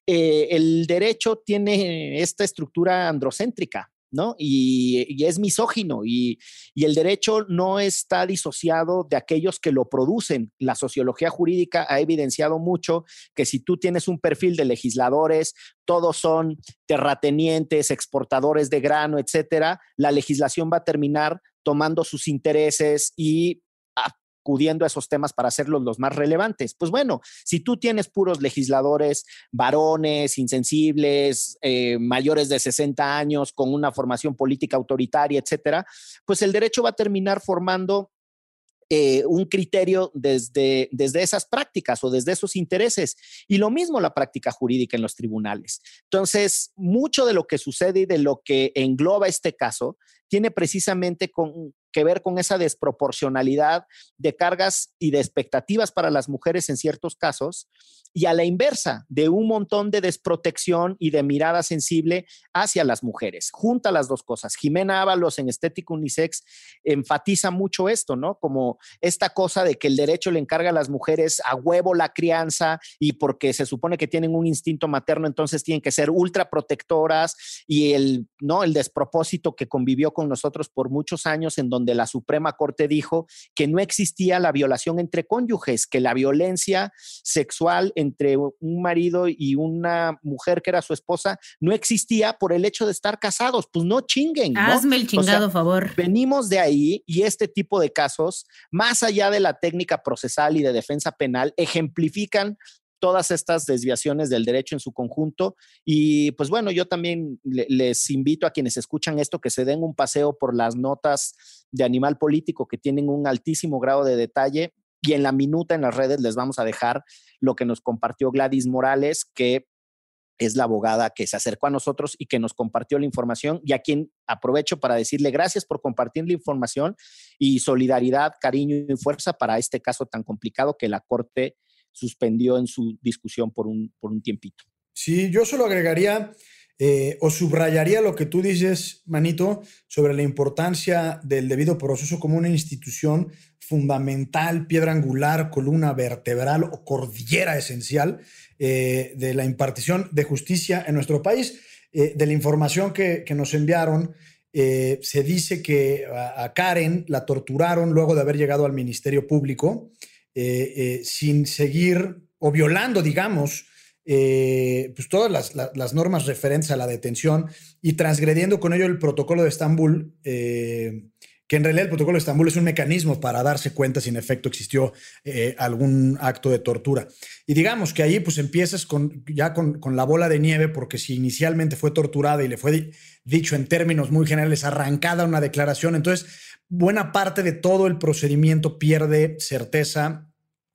[SPEAKER 1] eh, el derecho tiene esta estructura androcéntrica. ¿No? Y, es misógino y, el derecho no está disociado de aquellos que lo producen. La sociología jurídica ha evidenciado mucho que si tú tienes un perfil de legisladores, todos son terratenientes, exportadores de grano, etcétera, la legislación va a terminar tomando sus intereses y acudiendo a esos temas para hacerlos los más relevantes. Pues bueno, si tú tienes puros legisladores, varones, insensibles, eh, mayores de 60 años, con una formación política autoritaria, etcétera, pues el derecho va a terminar formando eh, un criterio desde, desde esas prácticas o desde esos intereses. Y lo mismo la práctica jurídica en los tribunales. Entonces, mucho de lo que sucede y de lo que engloba este caso tiene precisamente con, que ver con esa desproporcionalidad de cargas y de expectativas para las mujeres en ciertos casos y a la inversa de un montón de desprotección y de mirada sensible hacia las mujeres. Junta las dos cosas. Jimena Ábalos en Estética Unisex enfatiza mucho esto, ¿no? Como esta cosa de que el derecho le encarga a las mujeres a huevo la crianza y porque se supone que tienen un instinto materno, entonces tienen que ser ultra protectoras y el, ¿no? El despropósito que convivió con nosotros por muchos años en donde donde la Suprema Corte dijo que no existía la violación entre cónyuges, que la violencia sexual entre un marido y una mujer que era su esposa no existía por el hecho de estar casados. Pues no chinguen.
[SPEAKER 3] Hazme el chingado favor.
[SPEAKER 1] Venimos de ahí y este tipo de casos, más allá de la técnica procesal y de defensa penal, ejemplifican todas estas desviaciones del derecho en su conjunto. Y pues bueno, yo también les invito a quienes escuchan esto que se den un paseo por las notas de Animal Político que tienen un altísimo grado de detalle. Y en la minuta en las redes les vamos a dejar lo que nos compartió Gladys Morales, que es la abogada que se acercó a nosotros y que nos compartió la información y a quien aprovecho para decirle gracias por compartir la información y solidaridad, cariño y fuerza para este caso tan complicado que la Corte suspendió en su discusión por un, por un tiempito.
[SPEAKER 2] Sí, yo solo agregaría eh, o subrayaría lo que tú dices, Manito, sobre la importancia del debido proceso como una institución fundamental, piedra angular, columna vertebral o cordillera esencial eh, de la impartición de justicia en nuestro país. Eh, de la información que, nos enviaron, se dice que a Karen la torturaron luego de haber llegado al Ministerio Público. Eh, eh, sin seguir o violando, digamos, eh, pues todas las, normas referentes a la detención y transgrediendo con ello el protocolo de Estambul, que en realidad el protocolo de Estambul es un mecanismo para darse cuenta si en efecto existió algún acto de tortura. Y digamos que ahí pues empiezas con, ya con, con, la bola de nieve, porque si inicialmente fue torturada y le fue dicho en términos muy generales, arrancada una declaración, entonces buena parte de todo el procedimiento pierde certeza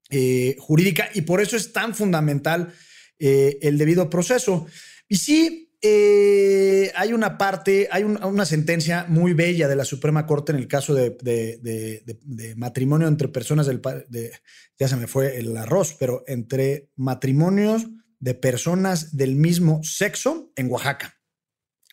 [SPEAKER 2] eh, jurídica y por eso es tan fundamental eh, el debido proceso. Y sí, eh, hay una parte, hay una sentencia muy bella de la Suprema Corte en el caso de, matrimonio entre personas del... ya se me fue el arroz, pero entre matrimonios de personas del mismo sexo en Oaxaca,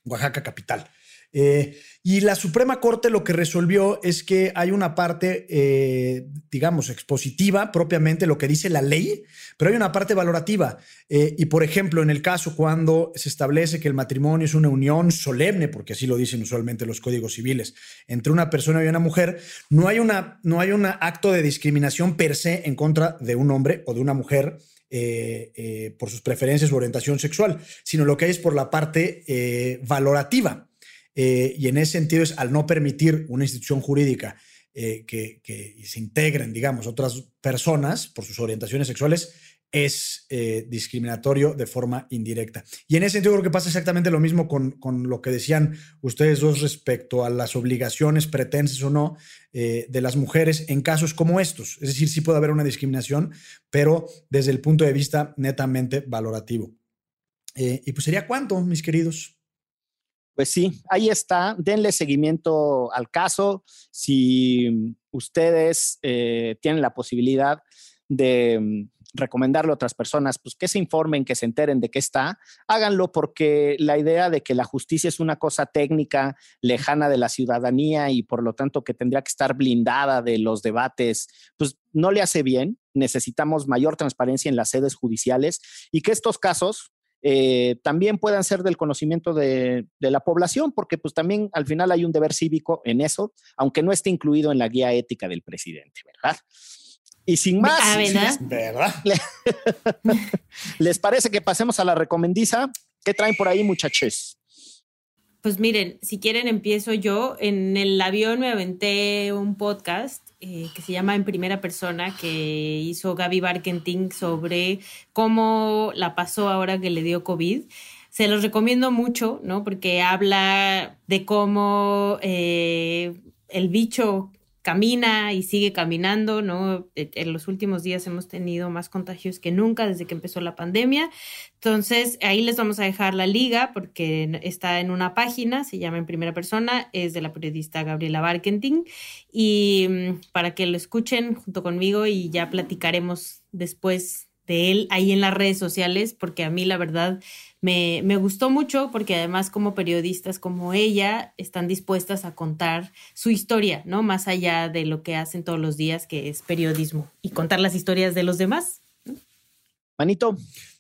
[SPEAKER 2] Oaxaca capital. Eh, y la Suprema Corte lo que resolvió es que hay una parte, eh, digamos, expositiva propiamente, lo que dice la ley, pero hay una parte valorativa. Eh, y por ejemplo, en el caso cuando se establece que el matrimonio es una unión solemne, porque así lo dicen usualmente los códigos civiles, entre una persona y una mujer, no hay, una, no hay un acto de discriminación per se en contra de un hombre o de una mujer. por sus preferencias u orientación sexual, sino lo que hay es por la parte valorativa. Eh, y en ese sentido es al no permitir una institución jurídica eh, que, se integren, digamos, otras personas por sus orientaciones sexuales, es eh, discriminatorio de forma indirecta. Y en ese sentido creo que pasa exactamente lo mismo con, lo que decían ustedes dos respecto a las obligaciones pretensas o no de las mujeres en casos como estos. Es decir, sí puede haber una discriminación, pero desde el punto de vista netamente valorativo. y pues sería cuánto, mis queridos.
[SPEAKER 1] Pues sí, ahí está. Denle seguimiento al caso. Si ustedes eh, tienen la posibilidad de mm, recomendarle a otras personas, pues que se informen, que se enteren de qué está, háganlo porque la idea de que la justicia es una cosa técnica, lejana de la ciudadanía y por lo tanto que tendría que estar blindada de los debates, pues no le hace bien. Necesitamos mayor transparencia en las sedes judiciales y que estos casos eh, también puedan ser del conocimiento de, la población, porque pues también al final hay un deber cívico en eso, aunque no esté incluido en la guía ética del presidente, ¿verdad? Y sin más,
[SPEAKER 3] ah,
[SPEAKER 2] ¿verdad?
[SPEAKER 1] ¿Les parece que pasemos a la recomendiza? ¿Qué traen por ahí, muchachos?
[SPEAKER 3] Pues miren, si quieren empiezo yo. En el avión me aventé un podcast eh, que se llama En Primera Persona, que hizo Gaby Barkenting sobre cómo la pasó ahora que le dio COVID. Se los recomiendo mucho, ¿no? Porque habla de cómo eh, el bicho camina y sigue caminando, ¿no? E, en los últimos días hemos tenido más contagios que nunca desde que empezó la pandemia. Entonces, ahí les vamos a dejar la liga porque está en una página, se llama en primera persona, es de la periodista Gabriela Barkenting y mm, para que lo escuchen junto conmigo y ya platicaremos después de él ahí en las redes sociales, porque a mí la verdad me, me, gustó mucho, porque además como periodistas como ella están dispuestas a contar su historia, ¿no? Más allá de lo que hacen todos los días, que es periodismo, y contar las historias de los demás.
[SPEAKER 1] Manito.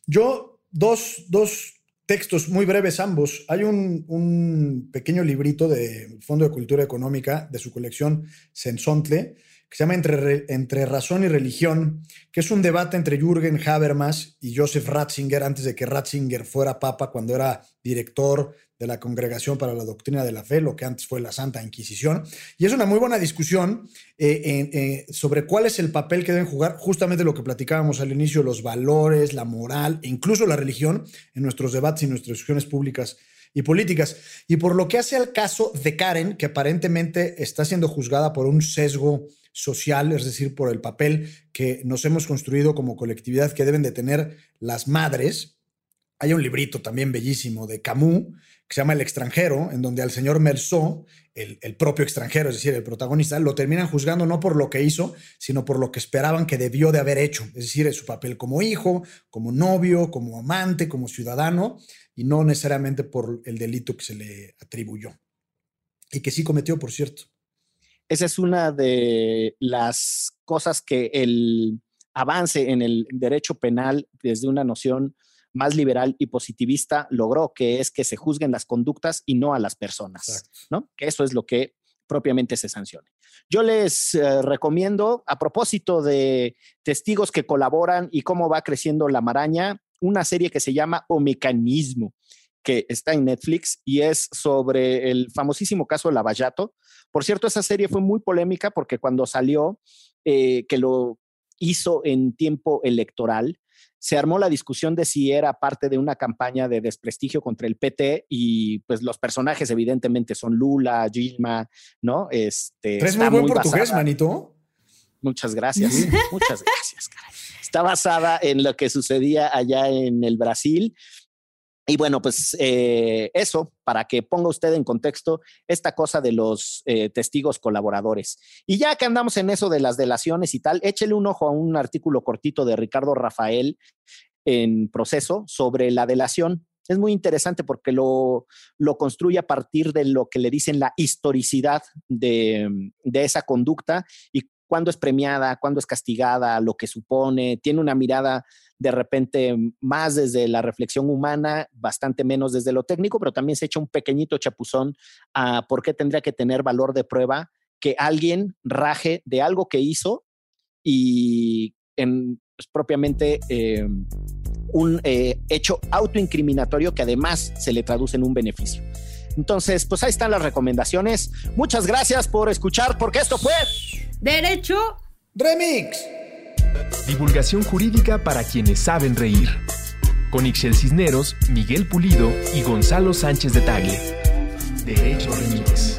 [SPEAKER 2] Yo, dos, dos textos muy breves ambos. Hay un, un pequeño librito de Fondo de Cultura Económica de su colección Sensontle, que se llama entre, entre razón y religión, que es un debate entre Jürgen Habermas y Joseph Ratzinger antes de que Ratzinger fuera papa cuando era director de la Congregación para la Doctrina de la Fe, lo que antes fue la Santa Inquisición. Y es una muy buena discusión eh, eh, sobre cuál es el papel que deben jugar justamente lo que platicábamos al inicio, los valores, la moral e incluso la religión en nuestros debates y nuestras discusiones públicas y políticas. Y por lo que hace al caso de Karen, que aparentemente está siendo juzgada por un sesgo social, es decir, por el papel que nos hemos construido como colectividad que deben de tener las madres. Hay un librito también bellísimo de Camus que se llama El extranjero, en donde al señor Merceau, el, el, propio extranjero, es decir, el protagonista, lo terminan juzgando no por lo que hizo, sino por lo que esperaban que debió de haber hecho, es decir, su papel como hijo, como novio, como amante, como ciudadano, y no necesariamente por el delito que se le atribuyó. Y que sí cometió, por cierto.
[SPEAKER 1] Esa es una de las cosas que el avance en el derecho penal desde una noción más liberal y positivista logró, que es que se juzguen las conductas y no a las personas, ¿no? Que eso es lo que propiamente se sancione. Yo les eh, recomiendo, a propósito de testigos que colaboran y cómo va creciendo la maraña, una serie que se llama O Mecanismo, que está en Netflix y es sobre el famosísimo caso de Lavallato. Por cierto, esa serie fue muy polémica porque cuando salió, eh, que lo hizo en tiempo electoral, se armó la discusión de si era parte de una campaña de desprestigio contra el PT y pues los personajes evidentemente son Lula, Gilma, ¿no? Este,
[SPEAKER 2] ¿Eres muy buen portugués, manito?
[SPEAKER 1] Muchas gracias, muchas gracias, caray. Está basada en lo que sucedía allá en el Brasil y bueno, pues eh, eso, para que ponga usted en contexto esta cosa de los eh, testigos colaboradores. Y ya que andamos en eso de las delaciones y tal, échele un ojo a un artículo cortito de Ricardo Rafael en proceso sobre la delación. Es muy interesante porque lo, lo construye a partir de lo que le dicen la historicidad de, de esa conducta y cuándo es premiada, cuándo es castigada, lo que supone, tiene una mirada de repente más desde la reflexión humana, bastante menos desde lo técnico, pero también se echa un pequeñito chapuzón a por qué tendría que tener valor de prueba que alguien raje de algo que hizo y en, pues, propiamente eh, un eh, hecho autoincriminatorio que además se le traduce en un beneficio. Entonces, pues ahí están las recomendaciones. Muchas gracias por escuchar, porque esto fue
[SPEAKER 3] Derecho
[SPEAKER 2] Remix.
[SPEAKER 4] Divulgación jurídica para quienes saben reír. Con Ixel Cisneros, Miguel Pulido y Gonzalo Sánchez de Tagle. Derecho Remix.